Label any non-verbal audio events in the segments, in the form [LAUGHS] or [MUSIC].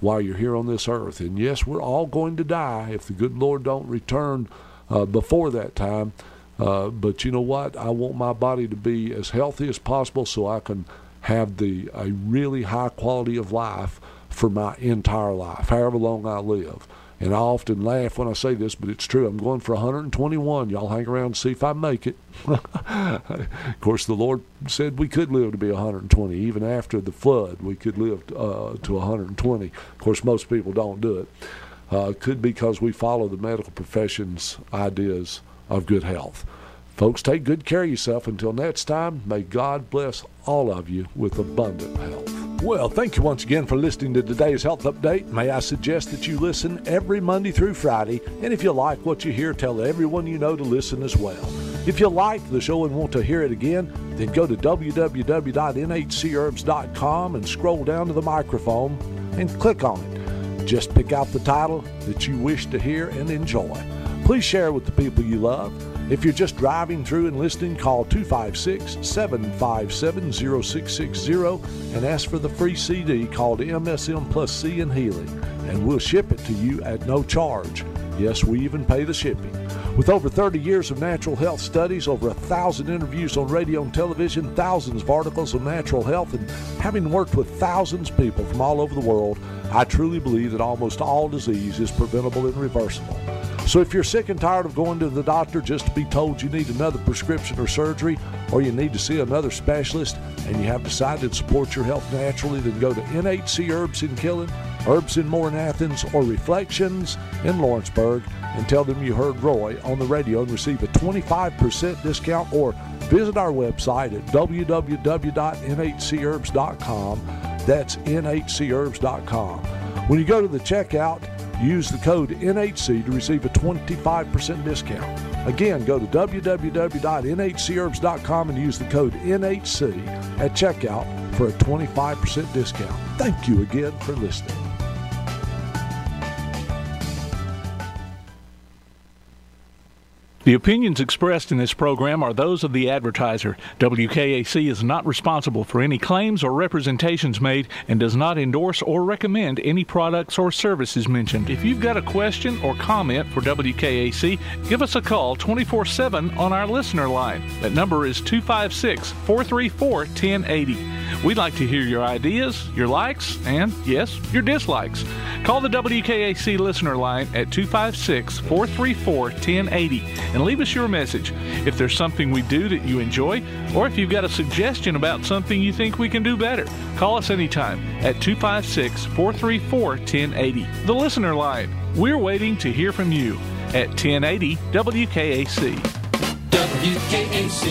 while you're here on this earth. And yes, we're all going to die if the good Lord don't return uh, before that time. Uh, but you know what? I want my body to be as healthy as possible so I can have the a really high quality of life for my entire life, however long I live. And I often laugh when I say this, but it's true. I'm going for 121. Y'all hang around and see if I make it. [LAUGHS] of course, the Lord said we could live to be 120. Even after the flood, we could live uh, to 120. Of course, most people don't do it. Uh, could be because we follow the medical profession's ideas of good health. Folks, take good care of yourself. Until next time, may God bless all of you with abundant health. Well, thank you once again for listening to today's Health Update. May I suggest that you listen every Monday through Friday, and if you like what you hear, tell everyone you know to listen as well. If you like the show and want to hear it again, then go to www.nhcherbs.com and scroll down to the microphone and click on it. Just pick out the title that you wish to hear and enjoy. Please share with the people you love. If you're just driving through and listening, call 256 757 0660 and ask for the free CD called MSM Plus C and Healing, and we'll ship it to you at no charge. Yes, we even pay the shipping. With over 30 years of natural health studies, over a thousand interviews on radio and television, thousands of articles on natural health, and having worked with thousands of people from all over the world, I truly believe that almost all disease is preventable and reversible. So if you're sick and tired of going to the doctor just to be told you need another prescription or surgery, or you need to see another specialist, and you have decided to support your health naturally, then go to NHC Herbs in Killen, Herbs and More in Athens, or Reflections in Lawrenceburg, and tell them you heard Roy on the radio and receive a 25% discount, or visit our website at www.nhcherbs.com. That's nhcherbs.com. When you go to the checkout, use the code NHC to receive a 25% discount. Again, go to www.nhcherbs.com and use the code NHC at checkout for a 25% discount. Thank you again for listening. The opinions expressed in this program are those of the advertiser. WKAC is not responsible for any claims or representations made and does not endorse or recommend any products or services mentioned. If you've got a question or comment for WKAC, give us a call 24 7 on our listener line. That number is 256 434 1080. We'd like to hear your ideas, your likes, and yes, your dislikes. Call the WKAC listener line at 256 434 1080 and leave us your message. If there's something we do that you enjoy, or if you've got a suggestion about something you think we can do better, call us anytime at 256 434 1080. The listener line. We're waiting to hear from you at 1080 WKAC. WKAC.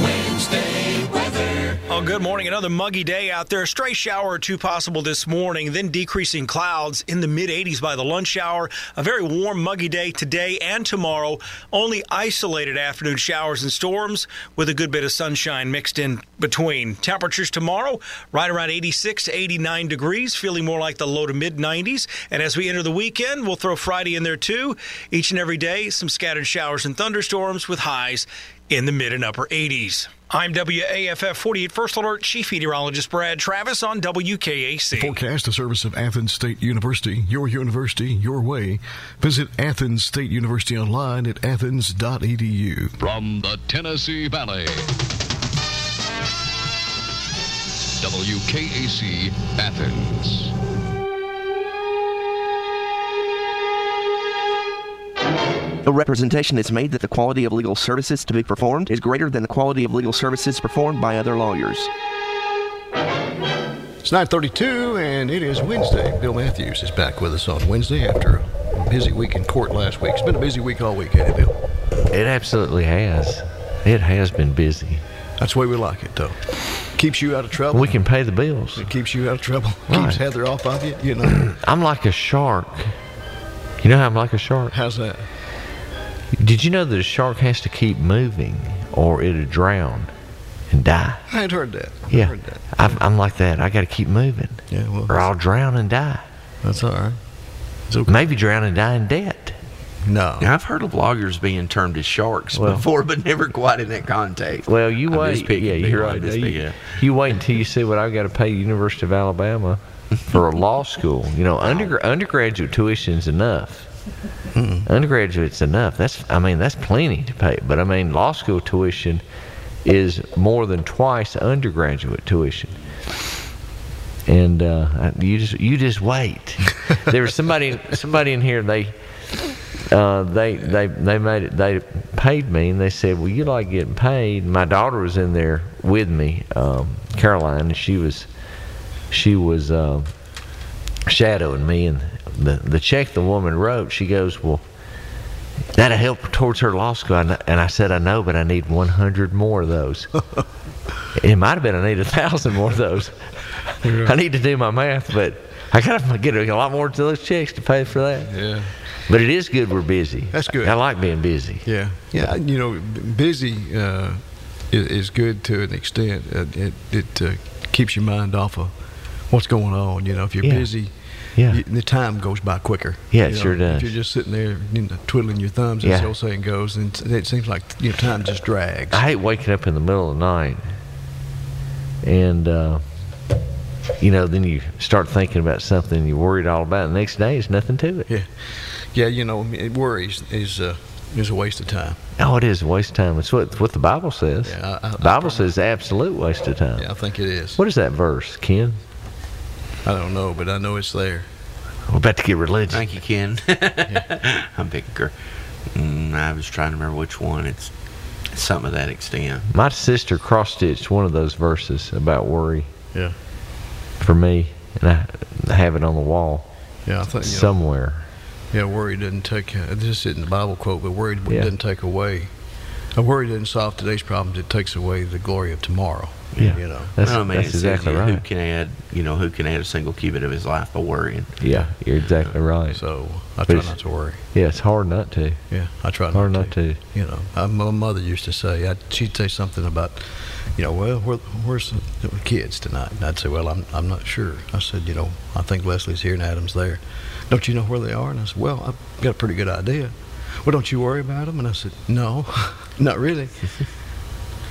Wednesday weather. Oh, good morning. Another muggy day out there. A stray shower or two possible this morning, then decreasing clouds in the mid 80s by the lunch hour. A very warm, muggy day today and tomorrow. Only isolated afternoon showers and storms with a good bit of sunshine mixed in between. Temperatures tomorrow right around 86 to 89 degrees, feeling more like the low to mid 90s. And as we enter the weekend, we'll throw Friday in there too. Each and every day, some scattered showers and thunderstorms with highs in the mid and upper 80s. I'm WAFF 48 First Alert Chief Meteorologist Brad Travis on WKAC. Forecast the service of Athens State University, your university, your way. Visit Athens State University online at athens.edu. From the Tennessee Valley. WKAC Athens. A representation is made that the quality of legal services to be performed is greater than the quality of legal services performed by other lawyers. It's 9:32 and it is Wednesday. Bill Matthews is back with us on Wednesday after a busy week in court last week. It's been a busy week all week, hasn't it, Bill? It absolutely has. It has been busy. That's the way we like it, though. Keeps you out of trouble. We can pay the bills. It keeps you out of trouble. Right. [LAUGHS] Keeps Heather off of you. You know. [CLEARS THROAT] I'm like a shark. You know how I'm like a shark? How's that? Did you know that a shark has to keep moving or it'll drown and die? I ain't heard that. I Yeah, heard that. I'm, I'm like that. I got to keep moving, Yeah, well, or I'll drown and die. that's all right. It's okay. Maybe drown and die in debt. No. Now, I've heard of loggers being termed as sharks Well- before, but never quite in that context. Well, you I'm wait. just picking yeah, you're right. just You, picking- you wait until you see what I've got to pay University of Alabama for a law school. You know, under, undergraduate tuition's enough. Undergraduate's enough. That's I mean that's plenty to pay. But I mean law school tuition is more than twice undergraduate tuition. And uh, you just you just wait. [LAUGHS] there was somebody somebody in here they uh, they they they made it. They paid me, and they said, "Well, you like getting paid." My daughter was in there with me, um, Caroline, and she was she was um shadowing me. And the the check the woman wrote, she goes, "Well, that'll help towards her law school." And I said, "I know, but I need 100 more of those." [LAUGHS] it might have been I need a thousand more of those. I need to do my math, but I gotta get a lot more to those checks to pay for that. Yeah. But it is good we're busy. That's good. I like being busy. Yeah, yeah. You know, busy uh, is, is good to an extent. Uh, it it uh, keeps your mind off of what's going on. You know, if you're Yeah. busy, Yeah. y- the time goes by quicker. Yeah, it know, sure does. If you're just sitting there you know, twiddling your thumbs, Yeah. as the old saying goes, and it seems like you know time just drags. I hate waking up in the middle of the night and, uh, you know, then you start thinking about something you're worried all about. The next day is nothing to it. Yeah, yeah. You know, it worries is uh, is a waste of time. Oh, it is a waste of time. It's what, what the Bible says. Yeah, I- I- the Bible says absolute waste of time. Yeah, I think it is. What is that verse, Ken? I don't know, but I know it's there. We're about to get religious. Thank you, Ken. [LAUGHS] I'm picking her. Mm, I was trying to remember which one. It's, it's something of that extent. My sister cross stitched one of those verses about worry Yeah, for me, and I I have it on the wall yeah. I think you know, somewhere. Yeah, worry doesn't take. Uh, this isn't the Bible quote, but worry Yeah. doesn't take away. A worry doesn't solve today's problems. It takes away the glory of tomorrow. Yeah. you know. That's, I mean, that's exactly right. Who can add, you know, who can add a single cubit of his life by worrying? Yeah, you're exactly right. So I But try not to worry. Yeah, it's hard not to. Yeah, I try not, to. Hard to. not to. You know, I, my mother used to say. I, she'd say something about, you know, well, where, where's the kids tonight? And I'd say, well, I'm I'm not sure. I said, you know, I think Leslie's here and Adam's there. Don't you know where they are? And I said, well, I've got a pretty good idea. Well, don't you worry about them? And I said, no, [LAUGHS] not really.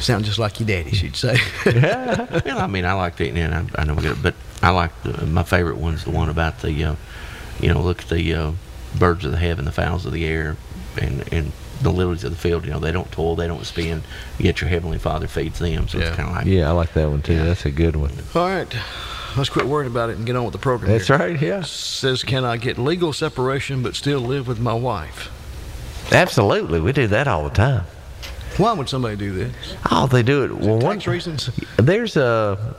Sound just like your daddy, she'd say. yeah, [LAUGHS] well, I mean, I like the, and I, I know we got, but I like the, my favorite one's the one about the, uh, you know, look at the uh, birds of the heaven, the fowls of the air, and and the lilies of the field. You know, they don't toil, they don't spin, yet your heavenly Father feeds them. So Yeah. it's kind of like, Yeah, I like that one too. That's a good one. All right, let's quit worrying about it and get on with the program. That's here. right. Yeah, Says, can I get legal separation but still live with my wife? absolutely. We do that all the time. Why would somebody do this? Oh, they do it. Well, one Tax reasons? there's a.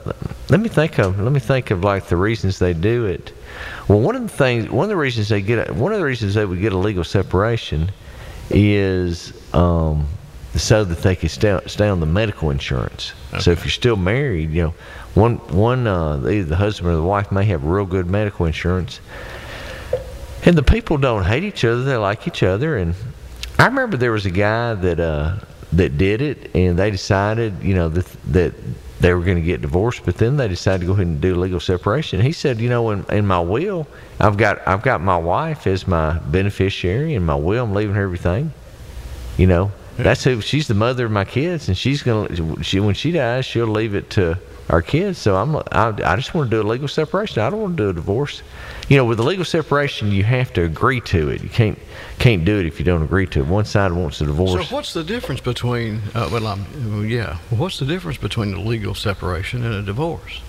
Let me think of. Let me think of like the reasons they do it. Well, one of the things, one of the reasons they get, a, one of the reasons they would get a legal separation, is um, so that they can stay, stay on the medical insurance. So if you're still married, you know, one one uh, either the husband or the wife may have real good medical insurance, and the people don't hate each other; they like each other. And I remember there was a guy that uh, that did it, and they decided, you know, that that they were going to get divorced, but then they decided to go ahead and do legal separation. He said, you know, in, in my will, I've got I've got my wife as my beneficiary, in my will, I'm leaving her everything. You know, that's who she's the mother of my kids, and she's gonna she when she dies, she'll leave it to our kids. So I'm I, I just want to do a legal separation. I don't want to do a divorce. You know, with a legal separation, you have to agree to it. You can't can't do it if you don't agree to it. One side wants a divorce. So what's the difference between? Uh, well, I'm, yeah. What's the difference between a legal separation and a divorce?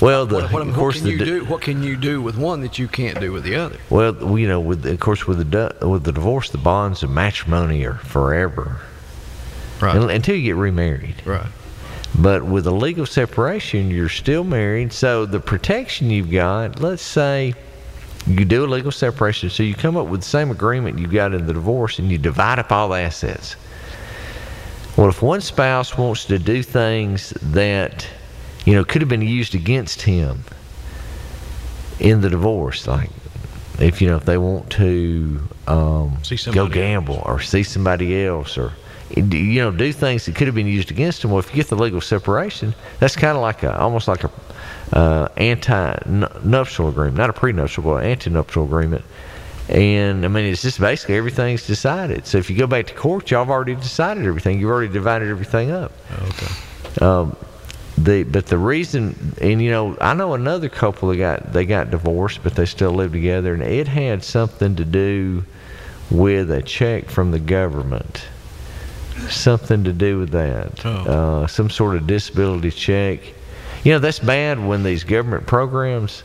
well, the, What, what, of what course can the you do? What can you do with one that you can't do with the other? Well, you know, with of course with the with the divorce, the bonds of matrimony are forever Right. Until you get remarried. Right. But with a legal separation, you're still married. So the protection you've got, let's say you do a legal separation, so you come up with the same agreement you got in the divorce and you divide up all the assets. Well, if one spouse wants to do things that, you know, could have been used against him in the divorce, like if, you know, if they want to um, See go gamble or see somebody else or you know, do things that could have been used against them. Well, if you get the legal separation, that's kind of like a, almost like a uh, anti-nuptial agreement, not a prenuptial, but an anti-nuptial agreement. And I mean, it's just basically everything's decided. So if you go back to court, y'all have already decided everything. You've already divided everything up. Okay. Um, the but the reason, and you know, I know another couple that got they got divorced, but they still live together, and it had something to do with a check from the government. Something to do with that. Oh. Uh, some sort of disability check. You know, that's bad when these government programs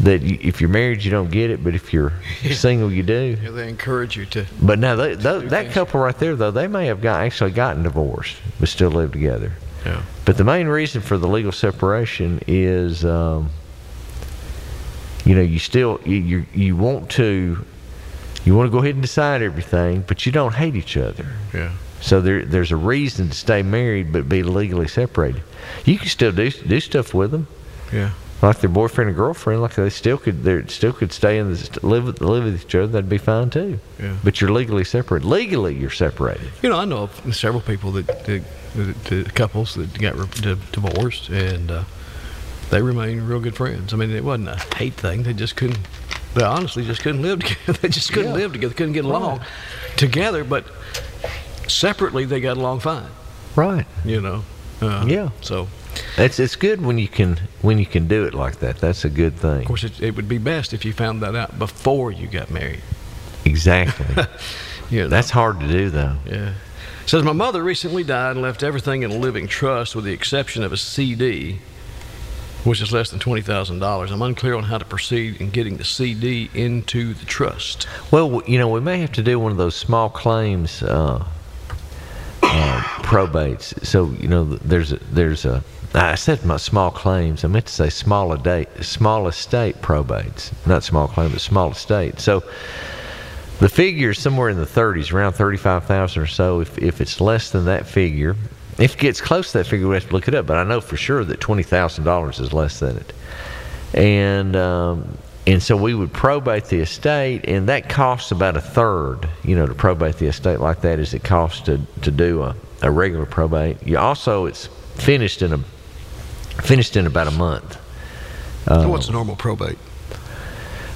that you, if you're married you don't get it, but if you're [LAUGHS] single you do. Yeah, they encourage you to. But now they, do that couple right there though they may have got actually gotten divorced but still live together. Yeah. But the main reason for the legal separation is, um, you know, you still you, you you want to you want to go ahead and decide everything, but you don't hate each other. Yeah. So there there's a reason to stay married but be legally separated. You can still do do stuff with them, Yeah. like their boyfriend and girlfriend. Like they still could they still could stay in the live with, live with each other. That'd be fine too. Yeah. But you're legally separated. Legally, you're separated. You know, I know of several people that, that, that, couples that got re- divorced, and uh, they remain real good friends. I mean, it wasn't a hate thing; they just couldn't. They honestly just couldn't live [LAUGHS] together. they just couldn't Yeah. live together. Couldn't get along together, but separately they got along fine. Right. You know. Uh, Yeah. So, It's it's good when you can when you can do it like that. That's a good thing. of course, it, it would be best if you found that out before you got married. Exactly. [LAUGHS] You know. That's hard to do though. Yeah. Says my mother recently died and left everything in a living trust with the exception of a CD, which is less than twenty thousand dollars. I'm unclear on how to proceed in getting the CD into the trust. Well, you know, we may have to do one of those small claims uh, uh, probates. So you know, there's a, there's a. I said my small claims. I meant to say small estate, small estate probates, not small claim, but small estate. So the figure is somewhere in the 30s, around 35,000 or so. If if it's less than that figure, if it gets close to that figure, we have to look it up. But I know for sure that twenty thousand dollars is less than it and um, and so we would probate the estate, and that costs about a third. You know, to probate the estate like that as it costs to to do a, a regular probate. You also it's finished in a finished in about a month. Uh, What's normal probate?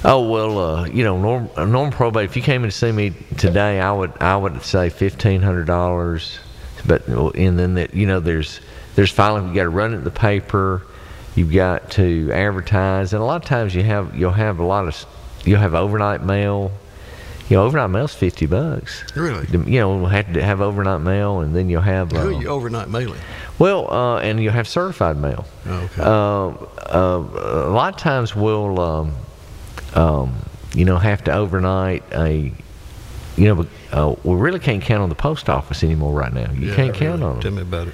Oh well, uh, you know, norm, a normal probate. If you came in to see me today, I would I would say fifteen hundred dollars. But and then that you know, there's there's filing. You got to run it in the paper. You've got to advertise, and a lot of times you have you'll have a lot of you'll have overnight mail. You know, overnight mail's fifty bucks. Really? You know, we'll have to have overnight mail, and then you'll have Who uh, are you overnight mailing? well, uh, and you'll have certified mail. Oh, okay. Uh, uh, a lot of times we'll, um, um, you know, have to overnight a, you know, uh, we really can't count on the post office anymore right now. You Yeah, can't count really. on Tell me about it.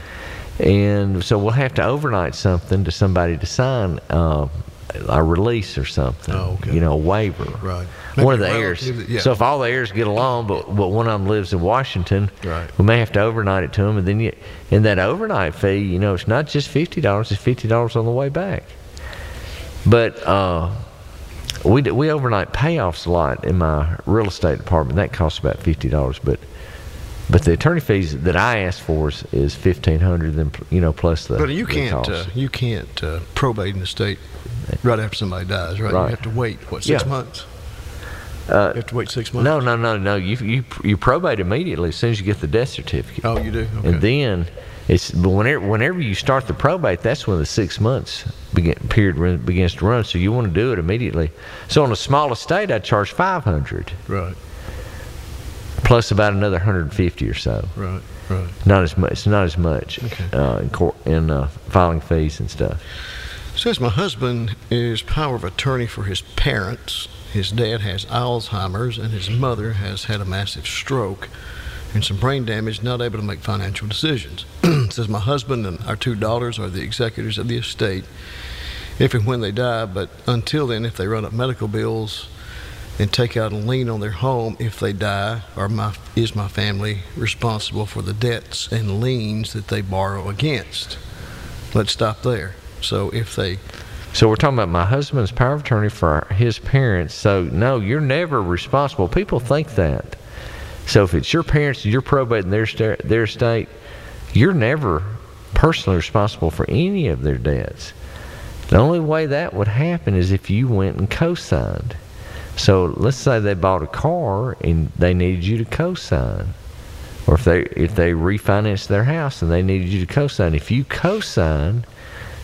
And so we'll have to overnight something to somebody to sign uh, a release or something. Oh, okay. You know, a waiver. Right. One of the Maybe heirs. yeah. So if all the heirs get along, but but one of them lives in Washington, Right. we may have to overnight it to them, and then you, and that overnight fee, you know, it's not just fifty dollars; it's fifty dollars on the way back. But uh, we we overnight payoffs a lot in my real estate department. That costs about fifty dollars, but but the attorney fees that I ask for is, is fifteen hundred, then you know plus the. But you the can't uh, you can't uh, probate an estate right after somebody dies, right? Right. You have to wait what six Yeah. months? Uh, You have to wait six months. no, no, no, no. You you you probate immediately as soon as you get the death certificate. Oh, you do. Okay. And then it's but whenever whenever you start the probate, that's when the six months begin, period begins to run. So you want to do it immediately. So on a small estate, I charge five hundred right, plus about another hundred and fifty or so. right, right. Not as much. It's not as much Okay. uh, in court in uh, filing fees and stuff. Says my husband is power of attorney for his parents. His dad has Alzheimer's, and his mother has had a massive stroke and some brain damage, not able to make financial decisions. [CLEARS THROAT] Says my husband and our two daughters are the executors of the estate if and when they die, but until then, if they run up medical bills and take out a lien on their home if they die, or my, is my family responsible for the debts and liens that they borrow against? Let's stop there. So if they So we're talking about my husband's power of attorney for his parents. So no, you're never responsible. People think that. So if it's your parents you're probating their sta- their estate, you're never personally responsible for any of their debts. The only way that would happen is if you went and co-signed. So let's say they bought a car and they needed you to co-sign, or if they if they refinanced their house and they needed you to co-sign. If you co-sign,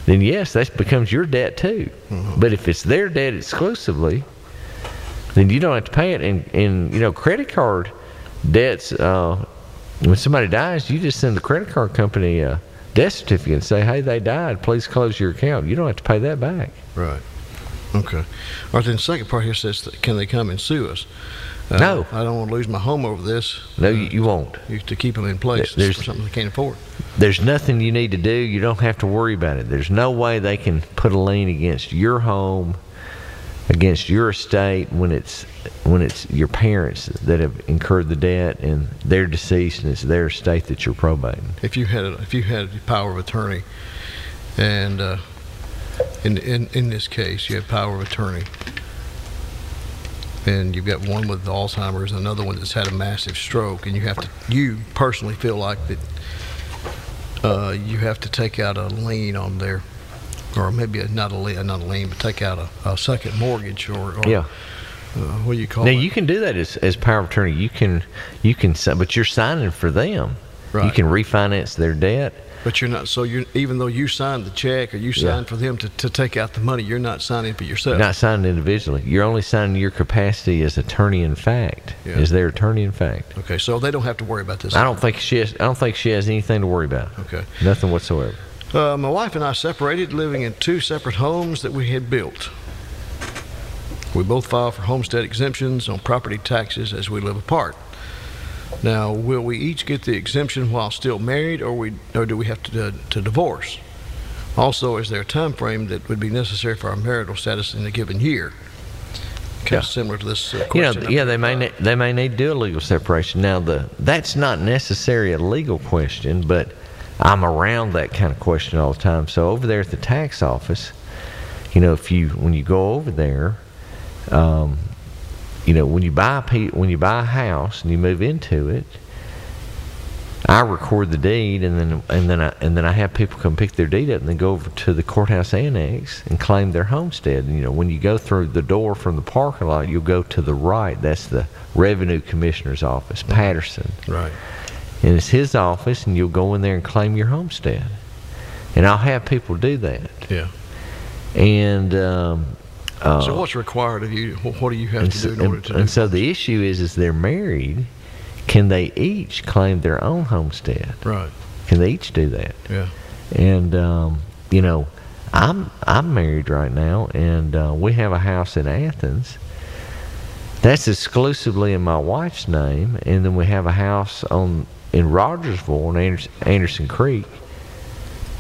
then yes, that becomes your debt too. But if it's their debt exclusively, then you don't have to pay it. And and you know credit card debts. Uh, when somebody dies, you just send the credit card company a death certificate and say, "Hey, they died. Please close your account." You don't have to pay that back. Right. Okay. All right. Then the second part here says, that, can they come and sue us? Uh, No. I don't want to lose my home over this. No, you, you won't. You, to keep them in place There's- for something they can't afford. There's nothing you need to do. You don't have to worry about it. There's no way they can put a lien against your home, against your estate when it's when it's your parents that have incurred the debt and they're deceased and it's their estate that you're probating. If you had a, if you had power of attorney, and uh, in in in this case you have power of attorney, and you've got one with Alzheimer's another one that's had a massive stroke, and you have to you personally feel like that uh, you have to take out a lien on their. Or maybe a, not a lien, not a lien, but take out a, a second mortgage, or, or Yeah. uh, what do you call Now it? Now you can do that as, as power of attorney. You can you can but you're signing for them. You can refinance their debt. But you're not. So you, even though you signed the check or you Yeah. signed for them to, to take out the money, you're not signing for yourself. You're not signing individually. You're only signing your capacity as attorney in fact. Yeah. As their attorney in fact. Okay, so they don't have to worry about this. I don't think she has. I don't think she has anything to worry about. Okay. Nothing whatsoever. Uh, my wife and I separated, living in two separate homes that we had built. We both filed for homestead exemptions on property taxes as we live apart. Now, will we each get the exemption while still married, or we, or do we have to to divorce? Also, is there a time frame that would be necessary for our marital status in a given year? Kind Yeah. of similar to this uh, question. yeah, they may ne- they may need to do a legal separation. Now, the that's not necessarily a legal question, but I'm around that kind of question all the time. So over there at the tax office, you know, if you when you go over there, um, you know, when you buy a pe- when you buy a house and you move into it, I record the deed and then and then I and then I have people come pick their deed up and then go over to the courthouse annex and claim their homestead. And, you know, when you go through the door from the parking lot, you'll go to the right. That's the revenue commissioner's office, Patterson, Right. and it's his office. And you'll go in there and claim your homestead. And I'll have people do that. Yeah. And um, uh, So what's required of you? What do you have to so, do in order and- to and so the issue is, is they're married. Can they each claim their own homestead? Right. Can they each do that? Yeah. And um, you know, I'm I'm married right now, and uh, we have a house in Athens. That's exclusively in my wife's name, and then we have a house on in Rogersville on Anderson, Anderson Creek.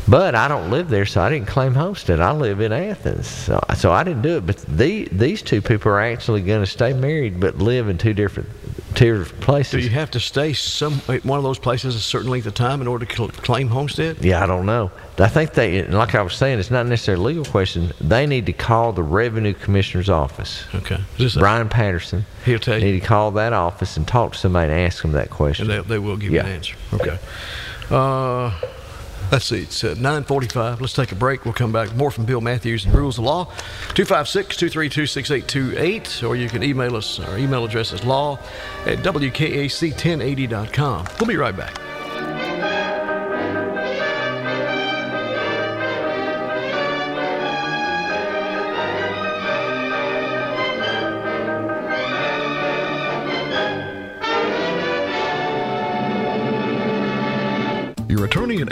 But I don't live there, so I didn't claim homestead. I live in Athens, so, so I didn't do it. But the, these two people are actually going to stay married, but live in two different two different places. Do you have to stay some one of those places a certain length of time in order to cl- claim homestead? Yeah, I don't know. I think they, like I was saying, it's not necessarily a legal question. They need to call the revenue commissioner's office. Okay. Is this a- Brian Patterson. He'll tell you. Need to call that office and talk to somebody and ask them that question. And they, they will give Yeah. you an answer. Okay. Uh, [LAUGHS] let's see. It's uh, 945. Let's take a break. We'll come back. More from Bill Matthews and Rules of Law. 256-232-6828. Or you can email us. Our email address is law at wkac1080.com. We'll be right back.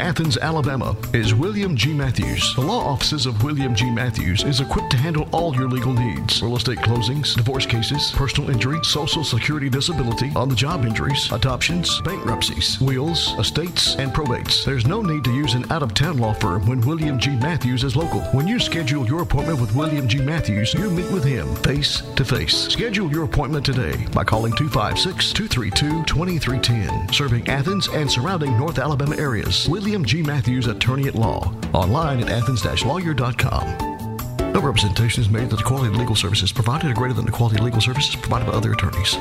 Athens, Alabama is William G. Matthews. The law offices of William G. Matthews is equipped to handle all your legal needs real estate closings, divorce cases, personal injury, social security disability, on the job injuries, adoptions, bankruptcies, wills, estates, and probates. There's no need to use an out of town law firm when William G. Matthews is local. When you schedule your appointment with William G. Matthews, you meet with him face to face. Schedule your appointment today by calling 256 232 2310. Serving Athens and surrounding North Alabama areas. William G. Matthews, attorney at law. Online at athens lawyer.com. No representation is made that the quality of legal services provided are greater than the quality of legal services provided by other attorneys.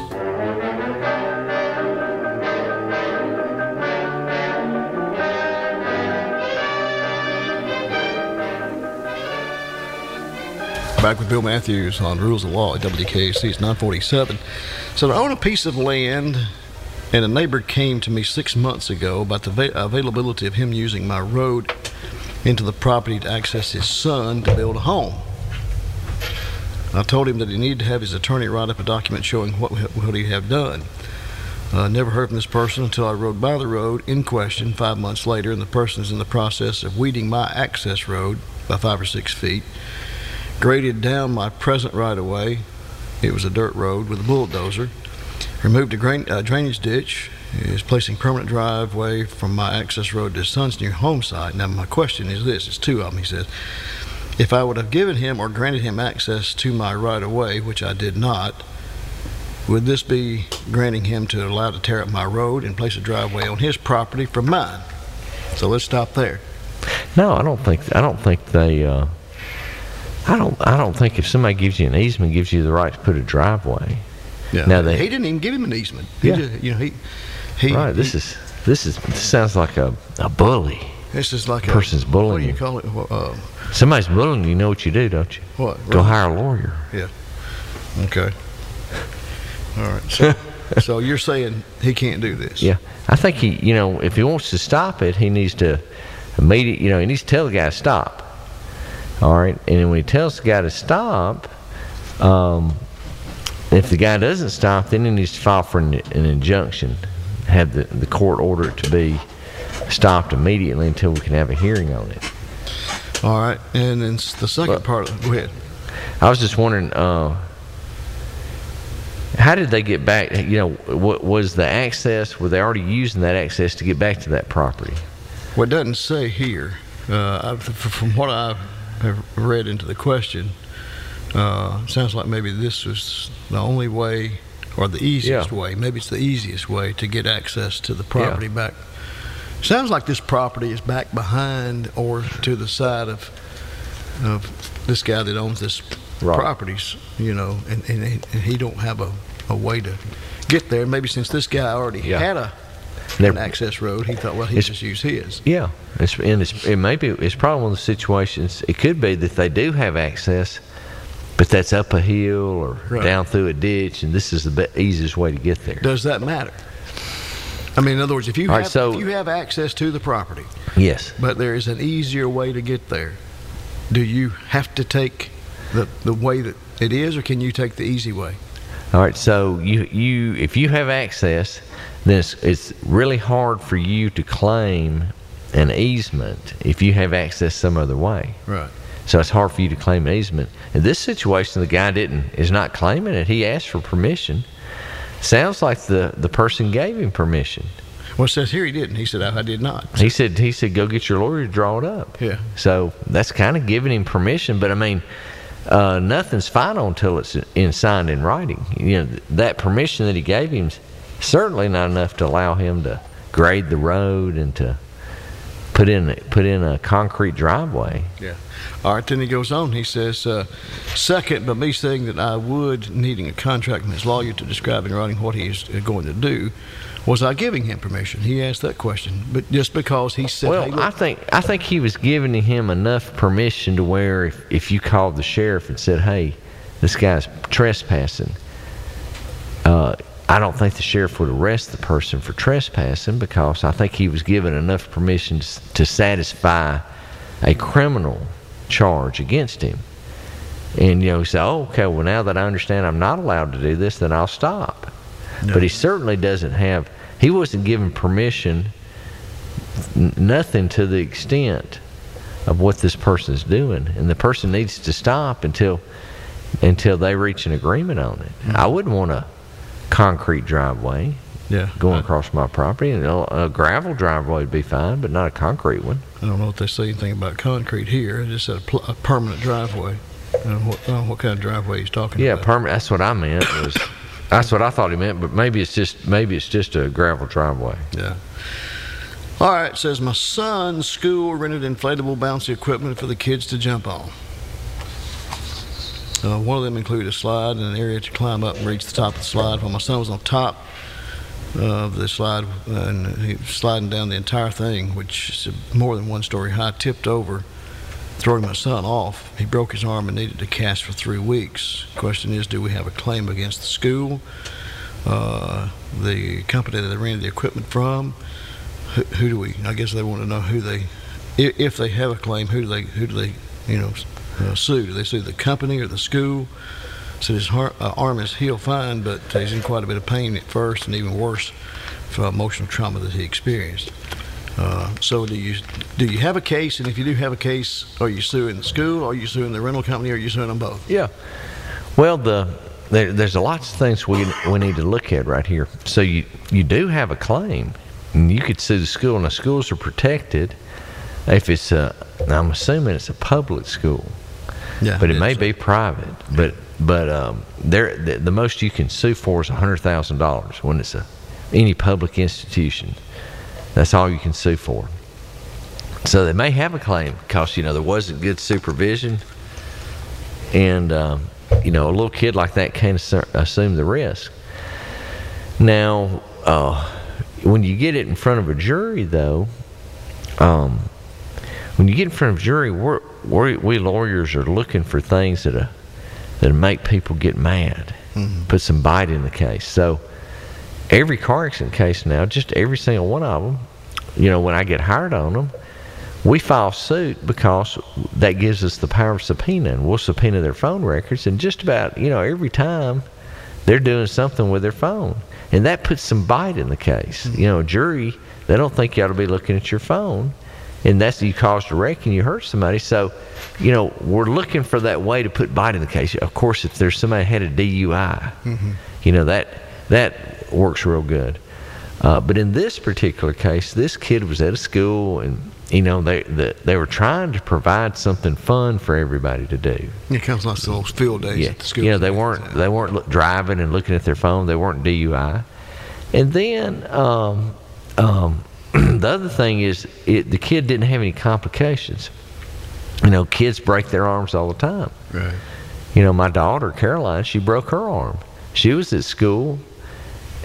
back with Bill Matthews on Rules of Law at WKAC. It's 947. So I own a piece of land, and a neighbor came to me six months ago about the availability of him using my road into the property to access his son to build a home. I told him that he needed to have his attorney write up a document showing what, he had done. Uh, never heard from this person until I rode by the road in question five months later, and the person is in the process of weeding my access road by five or six feet, graded down my present right of way. It was a dirt road with a bulldozer. Removed a drain, uh, drainage ditch. Is placing permanent driveway from my access road to his son's new home site. Now, my question is this: It's two of them. He says, if I would have given him or granted him access to my right of way, which I did not, would this be granting him to allow to tear up my road and place a driveway on his property from mine? So let's stop there. No, I don't think I don't think they. Uh, I don't. I don't think if somebody gives you an easement, gives you the right to put a driveway. Yeah. Now they. he didn't even give him an easement. He Yeah. just, you know, he, he. right. This he- is. This is. This sounds like a, a bully. This is like person's a, person's bullying What do you call it? Uh, Somebody's bullying you. Know what you do, don't you? what? Go Right. hire a lawyer. Yeah. Okay. All right. So, [LAUGHS] so you're saying he can't do this? Yeah, I think he, you know, if he wants to stop it, he needs to immediate, you know, he needs to tell the guy to stop. All right, and when he tells the guy to stop, um, if the guy doesn't stop, then he needs to file for an, an injunction, have the the court order it to be stopped immediately until we can have a hearing on it. All right. And then s- the second Well- part of Go ahead. I was just wondering, uh, how did they get back? You know, what was the access? Were they already using that access to get back to that property? Well, it doesn't say here. Uh, I, f- from what I have read into the question, uh, sounds like maybe this was the only way or the easiest Yeah. way. Maybe it's the easiest way to get access to the property back. Sounds like this property is back behind or to the side of of this guy that owns this Right. properties, you know, and, and, he- and he don't have a, a way to get there. Maybe since this guy already Yeah. had a They're- an access road, he thought, well, he just use his. Yeah, it's, and it's, it may be it's probably one of the situations. It could be that they do have access, but that's up a hill or Right. down through a ditch, and this is the be- easiest way to get there. Does that matter? I mean, in other words, if you All right, have so- if you have access to the property, Yes. but there is an easier way to get there, do you have to take the the way that it is, or can you take the easy way? All right. So you you if you have access, then it's, it's really hard for you to claim an easement if you have access some other way. Right. So it's hard for you to claim easement. In this situation, the guy didn't is not claiming it. He asked for permission. Sounds like the the person gave him permission. Well, it says here he didn't. He said, I, I did not. He said he said go get your lawyer to draw it up. Yeah. So that's kind of giving him permission, but I mean, uh, nothing's final until it's in signed in writing. You know that permission that he gave him is certainly not enough to allow him to grade the road and to put in put in a concrete driveway. Yeah. All right. Then he goes on. He says, uh, second, but me saying that I would needing a contract from his lawyer to describe in writing what he is going to do. Was I giving him permission? He asked that question, but just because he said, Well, hey, I think I think he was giving him enough permission to where if, if you called the sheriff and said, "Hey, this guy's trespassing," uh, I don't think the sheriff would arrest the person for trespassing because I think he was given enough permission to, to satisfy a criminal charge against him. And you know, he said, "Oh, okay. Well, now that I understand I'm not allowed to do this, then I'll stop." But he certainly doesn't have. He wasn't given permission n- nothing to the extent of what this person is doing, and the person needs to stop until until they reach an agreement on it. Hmm. I wouldn't want a concrete driveway yeah, going across my property, and a gravel driveway would be fine, but not a concrete one. I don't know if they say anything about concrete here. It just said a, pl- a permanent driveway. I don't what, I don't know what kind of driveway he's talking Yeah, about. permanent. That's what I meant. Was that's what I thought he meant, but maybe it's just maybe it's just a gravel driveway. Yeah. All right, it says my son's school rented inflatable bouncy equipment for the kids to jump on. Uh, one of them included a slide and an area to climb up and reach the top of the slide. While my son was on top of the slide and he was sliding down the entire thing, which is more than one story high, tipped over throwing my son off. He broke his arm and needed to cast for three weeks. Question is, do we have a claim against the school, uh, the company that they rented the equipment from? Who, who do we? I guess they want to know who they, if, if they have a claim, who do they, who do they, you know, uh, sue? Do they sue the company or the school? So his uh, arm is healed fine, but he's in quite a bit of pain at first, and even worse for emotional trauma that he experienced. Uh, so do you do you have a case? And if you do have a case, are you suing the school? Are you suing the rental company? Or are you suing them both? Yeah. Well, the there, there's lots of things we we need to look at right here. So you you do have a claim, and you could sue the school, and the schools are protected if it's a. I'm assuming it's a public school, Yeah, but it may it's- be private. But but um, there the, the most you can sue for is hundred thousand dollars when it's a any public institution. That's all you can sue for. So they may have a claim because you know there wasn't good supervision, and um, you know a little kid like that can't assu- assume the risk. Now, uh, when you get it in front of a jury, though, um, when you get in front of a jury, we're, we're, we lawyers are looking for things that uh, that make people get mad, put some bite in the case. So every car accident case now, just every single one of them, you know, when I get hired on them, we file suit because that gives us the power of subpoena, and we'll subpoena their phone records. And just about, you know, every time they're doing something with their phone, and that puts some bite in the case. You know, jury they don't think you ought to be looking at your phone, and that's you caused a wreck and you hurt somebody. So, you know, we're looking for that way to put bite in the case. Of course, if there's somebody had a DUI, you know that that works real good. Uh, but in this particular case, this kid was at a school, and you know they the, they were trying to provide something fun for everybody to do. It comes like those field days Yeah, at the school. you know they weren't they weren't look, driving and looking at their phone. They weren't DUI. And then um, um, the other thing is it, the kid didn't have any complications. You know, kids break their arms all the time. Right. You know, my daughter Caroline, she broke her arm. She was at school,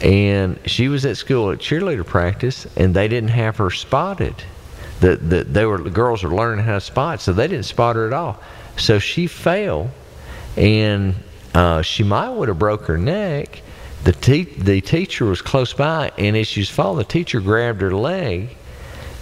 and she was at school at cheerleader practice, and they didn't have her spotted. The, the they were the girls were learning how to spot, so they didn't spot her at all. So she fell, and uh, she might would have broke her neck. The te- the teacher was close by, and as she was falling, the teacher grabbed her leg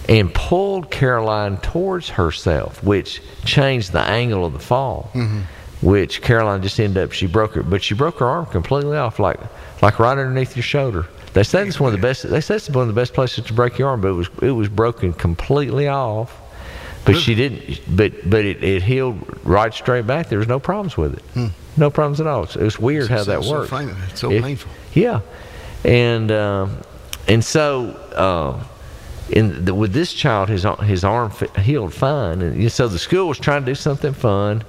and pulled Caroline towards herself, which changed the angle of the fall. Mm-hmm. Which Caroline just ended up she broke her, but she broke her arm completely off, like like right underneath your shoulder. They said it's one of the best. They said it's one of the best places to break your arm, but it was it was broken completely off. But she didn't. But but it, it healed right straight back. There was no problems with it. No problems at all. It's, it's weird how that Hmm. so works. pain- it's so It- painful. Yeah, and um, and so uh, in the, with this child, his his arm healed fine, and so the school was trying to do something fun.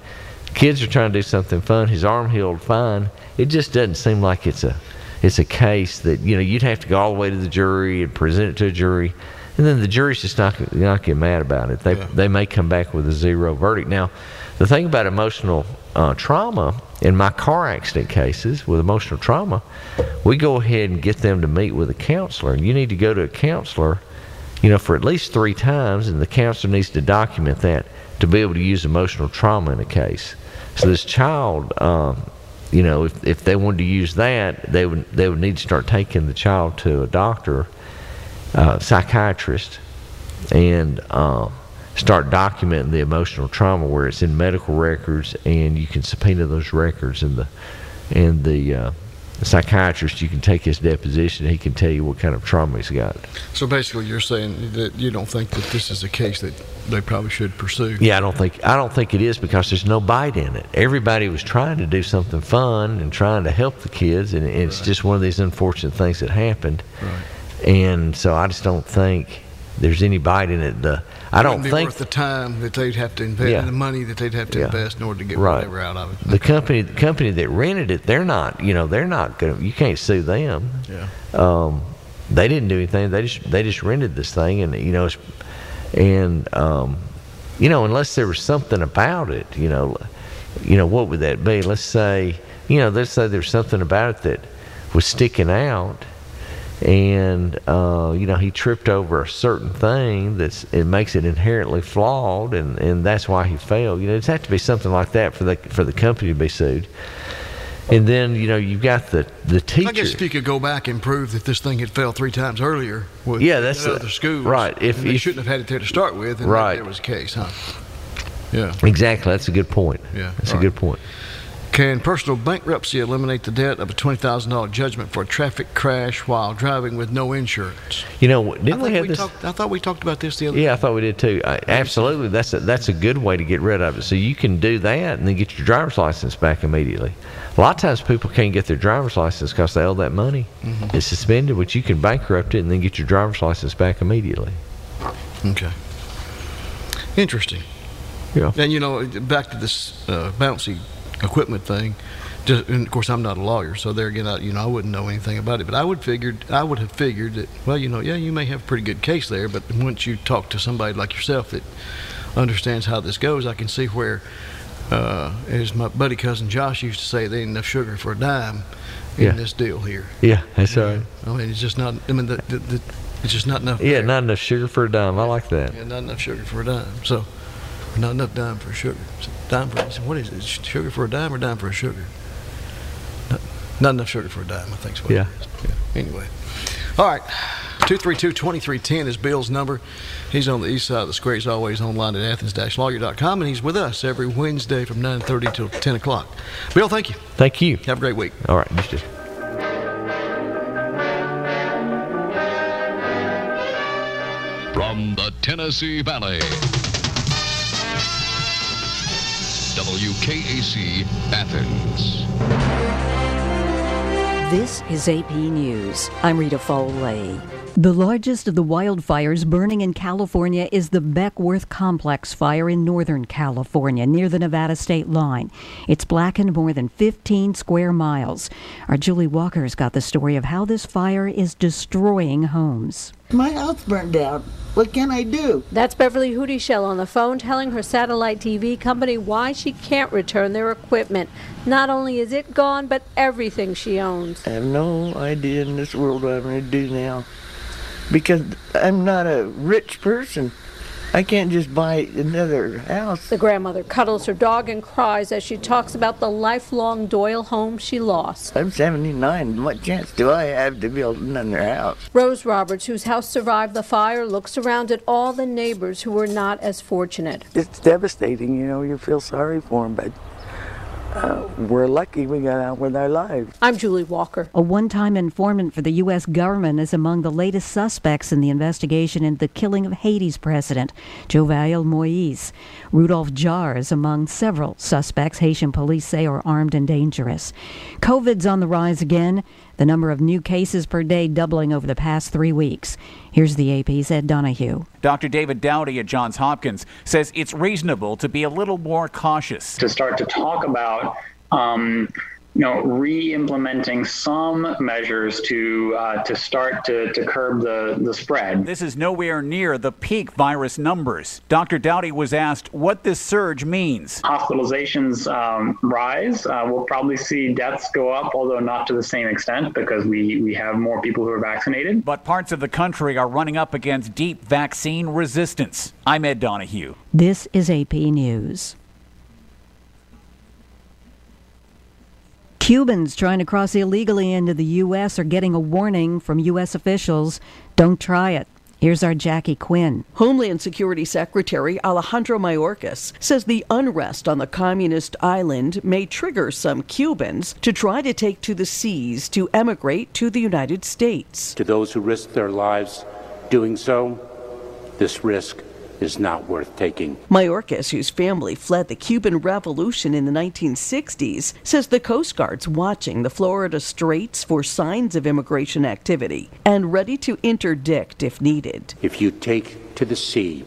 Kids are trying to do something fun. His arm healed fine. It just doesn't seem like it's a it's a case that you know you'd have to go all the way to the jury and present it to a jury, and then the jury's just not not get mad about it. They they may come back with a zero verdict. Now, the thing about emotional uh, trauma in my car accident cases with emotional trauma, we go ahead and get them to meet with a counselor. You need to go to a counselor, you know, for at least three times, and the counselor needs to document that to be able to use emotional trauma in a case. So this child, um, you know, if, if they wanted to use that, they would they would need to start taking the child to a doctor, uh, psychiatrist, and um, start documenting the emotional trauma where it's in medical records, and you can subpoena those records, and the and the uh, psychiatrist you can take his deposition, he can tell you what kind of trauma he's got. So basically, you're saying that you don't think that this is a case that they probably should pursue. Yeah, I don't think I don't think it is because there's no bite in it. Everybody was trying to do something fun and trying to help the kids, and it's just one of these unfortunate things that happened. And so I just don't think there's any bite in it. The I don't think worth the time that they'd have to invest Yeah. the money that they'd have to Yeah. invest in order to get Right. whatever out of it. the company the company that rented it. They're not you know they're not gonna. You can't sue them. Yeah. um, they didn't do anything. They just they just rented this thing, and you know, it's, and um, you know, unless there was something about it, you know, you know, what would that be? Let's say, you know, let's say there's something about it that was sticking out, and uh, you know he tripped over a certain thing that's it makes it inherently flawed, and, and that's why he failed. You know, it's have to be something like that for the for the company to be sued. And then you know you've got the the teacher. I guess if you could go back and prove that this thing had failed three times earlier with Yeah, that's the the- other schools, right. If- if- shouldn't have had it there to start with, and Right. there was a case, huh? Yeah. Exactly, that's a good point. Yeah, that's right. a good point. Can personal bankruptcy eliminate the debt of a twenty thousand dollar judgment for a traffic crash while driving with no insurance? You know, didn't we have this? talked, I thought we talked about this the other. Yeah, I thought we did too. I, absolutely, that's a, that's a good way to get rid of it. So you can do that and then get your driver's license back immediately. A lot of times people can't get their driver's license because they owe that money. Mm-hmm. It's suspended, but you can bankrupt it and then get your driver's license back immediately. Okay. Interesting. Yeah. And you know, back to this uh, bouncy equipment thing. Just, and of course, I'm not a lawyer, so there again, I, you know, I wouldn't know anything about it. But I would figured, I would have figured that, well, you know, yeah, you may have a pretty good case there, but once you talk to somebody like yourself that understands how this goes, I can see where, uh, as my buddy cousin Josh used to say, there ain't enough sugar for a dime in Yeah. this deal here. Yeah, that's all right. I mean, it's just not. I mean, the, the, the, it's just not enough. Yeah, there. not enough sugar for a dime. I like that. Yeah, not enough sugar for a dime. So, not enough dime for sugar. Dime for what is it? Sugar for a dime or dime for a sugar? Not, not enough sugar for a dime. I think is what Yeah. it is. Yeah. Anyway, all right. 232-2310 is Bill's number. He's on the east side of the square. He's always online at athens-lawyer.com, and he's with us every Wednesday from 9.30 till 10 o'clock. Bill, thank you. Thank you. Have a great week. All right, you too. From the Tennessee Valley. WKAC Athens. This is AP News. I'm Rita Foley. The largest of the wildfires burning in California is the Beckwourth Complex fire in Northern California near the Nevada state line. It's blackened more than 15 square miles. Our Julie Walker's got the story of how this fire is destroying homes. My house burned down. What can I do? That's Beverly Hootishell on the phone telling her satellite TV company why she can't return their equipment. Not only is it gone, but everything she owns. I have no idea in this world what I'm going to do now. Because I'm not a rich person. I can't just buy another house. The grandmother cuddles her dog and cries as she talks about the lifelong Doyle home she lost. I'm 79. What chance do I have to build another house? Rose Roberts, whose house survived the fire, looks around at all the neighbors who were not as fortunate. It's devastating, you know. You feel sorry for them, but uh, we're lucky we got out with our lives. I'm Julie Walker. A one time informant for the U.S. government is among the latest suspects in the investigation into the killing of Haiti's president, Jovenel Moise. Rodolphe Jaar is among several suspects Haitian police say are armed and dangerous. COVID's on the rise again, the number of new cases per day doubling over the past three weeks. Here's the AP's Ed Donahue. Dr. David Dowdy at Johns Hopkins says it's reasonable to be a little more cautious. to start to talk about um, you know re-implementing some measures to uh, to start to, to curb the, the spread. This is nowhere near the peak virus numbers. Dr. Dowdy was asked what this surge means. Hospitalizations um, rise. Uh, we'll probably see deaths go up, although not to the same extent because we, we have more people who are vaccinated. But parts of the country are running up against deep vaccine resistance. I'm Ed Donahue. This is AP News. Cubans trying to cross illegally into the U.S. are getting a warning from U.S. officials. Don't try it. Here's our Jackie Quinn. Homeland Security Secretary Alejandro Mayorkas says the unrest on the communist island may trigger some Cubans to try to take to the seas to emigrate to the United States. To those who risk their lives doing so, this risk is not worth taking. Mayorkas, whose family fled the Cuban Revolution in the 1960s, says the Coast Guard's watching the Florida Straits for signs of immigration activity and ready to interdict if needed. If you take to the sea,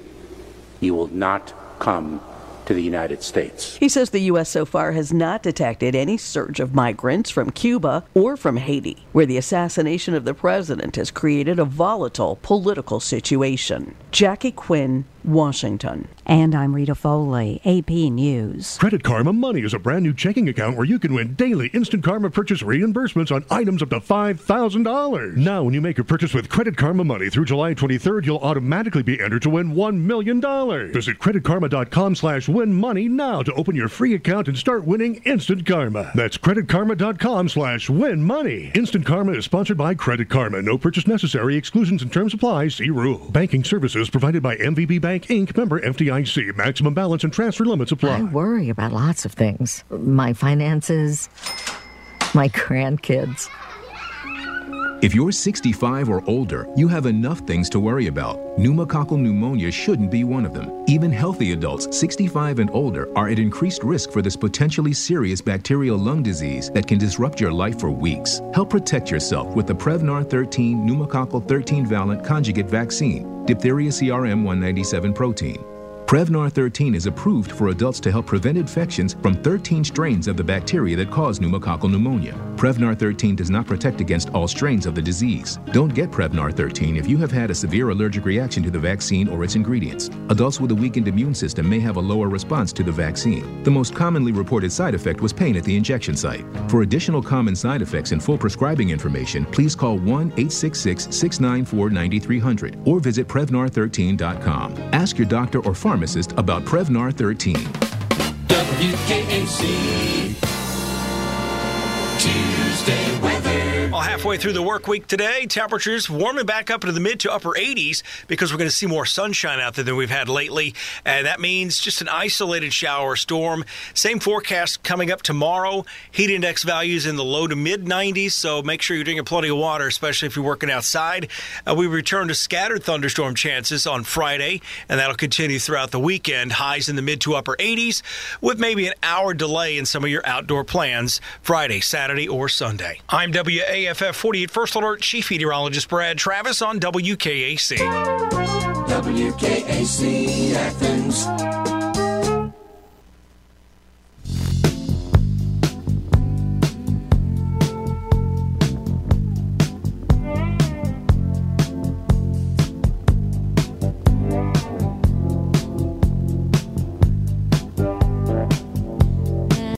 you will not come to the United States. He says the U.S. so far has not detected any surge of migrants from Cuba or from Haiti, where the assassination of the president has created a volatile political situation. Jackie Quinn, Washington. And I'm Rita Foley, AP News. Credit Karma Money is a brand new checking account where you can win daily instant Karma purchase reimbursements on items up to $5,000. Now, when you make a purchase with Credit Karma Money through July 23rd, you'll automatically be entered to win $1 million. Visit creditkarma.com slash win money now to open your free account and start winning instant karma. That's creditkarma.com slash win money. Instant Karma is sponsored by Credit Karma. No purchase necessary. Exclusions and terms apply. See rule. Banking services provided by MVB Bank Inc. Member FDIC. Maximum balance and transfer limits apply. I worry about lots of things my finances, my grandkids. If you're 65 or older, you have enough things to worry about. Pneumococcal pneumonia shouldn't be one of them. Even healthy adults 65 and older are at increased risk for this potentially serious bacterial lung disease that can disrupt your life for weeks. Help protect yourself with the Prevnar 13 pneumococcal 13 valent conjugate vaccine, diphtheria CRM 197 protein. Prevnar 13 is approved for adults to help prevent infections from 13 strains of the bacteria that cause pneumococcal pneumonia. Prevnar 13 does not protect against all strains of the disease. Don't get Prevnar 13 if you have had a severe allergic reaction to the vaccine or its ingredients. Adults with a weakened immune system may have a lower response to the vaccine. The most commonly reported side effect was pain at the injection site. For additional common side effects and full prescribing information, please call 1 866 694 9300 or visit Prevnar13.com. Ask your doctor or pharmacist about Prevnar 13. WKAC. Tuesday weather. Well, halfway through the work week today, temperatures warming back up into the mid to upper 80s because we're going to see more sunshine out there than we've had lately. And that means just an isolated shower or storm. Same forecast coming up tomorrow. Heat index values in the low to mid 90s, so make sure you're drinking plenty of water, especially if you're working outside. Uh, we return to scattered thunderstorm chances on Friday, and that'll continue throughout the weekend. Highs in the mid to upper 80s, with maybe an hour delay in some of your outdoor plans Friday, Saturday, or Sunday. I'm WAFF 48 First Alert Chief Meteorologist Brad Travis on WKAC. WKAC Athens.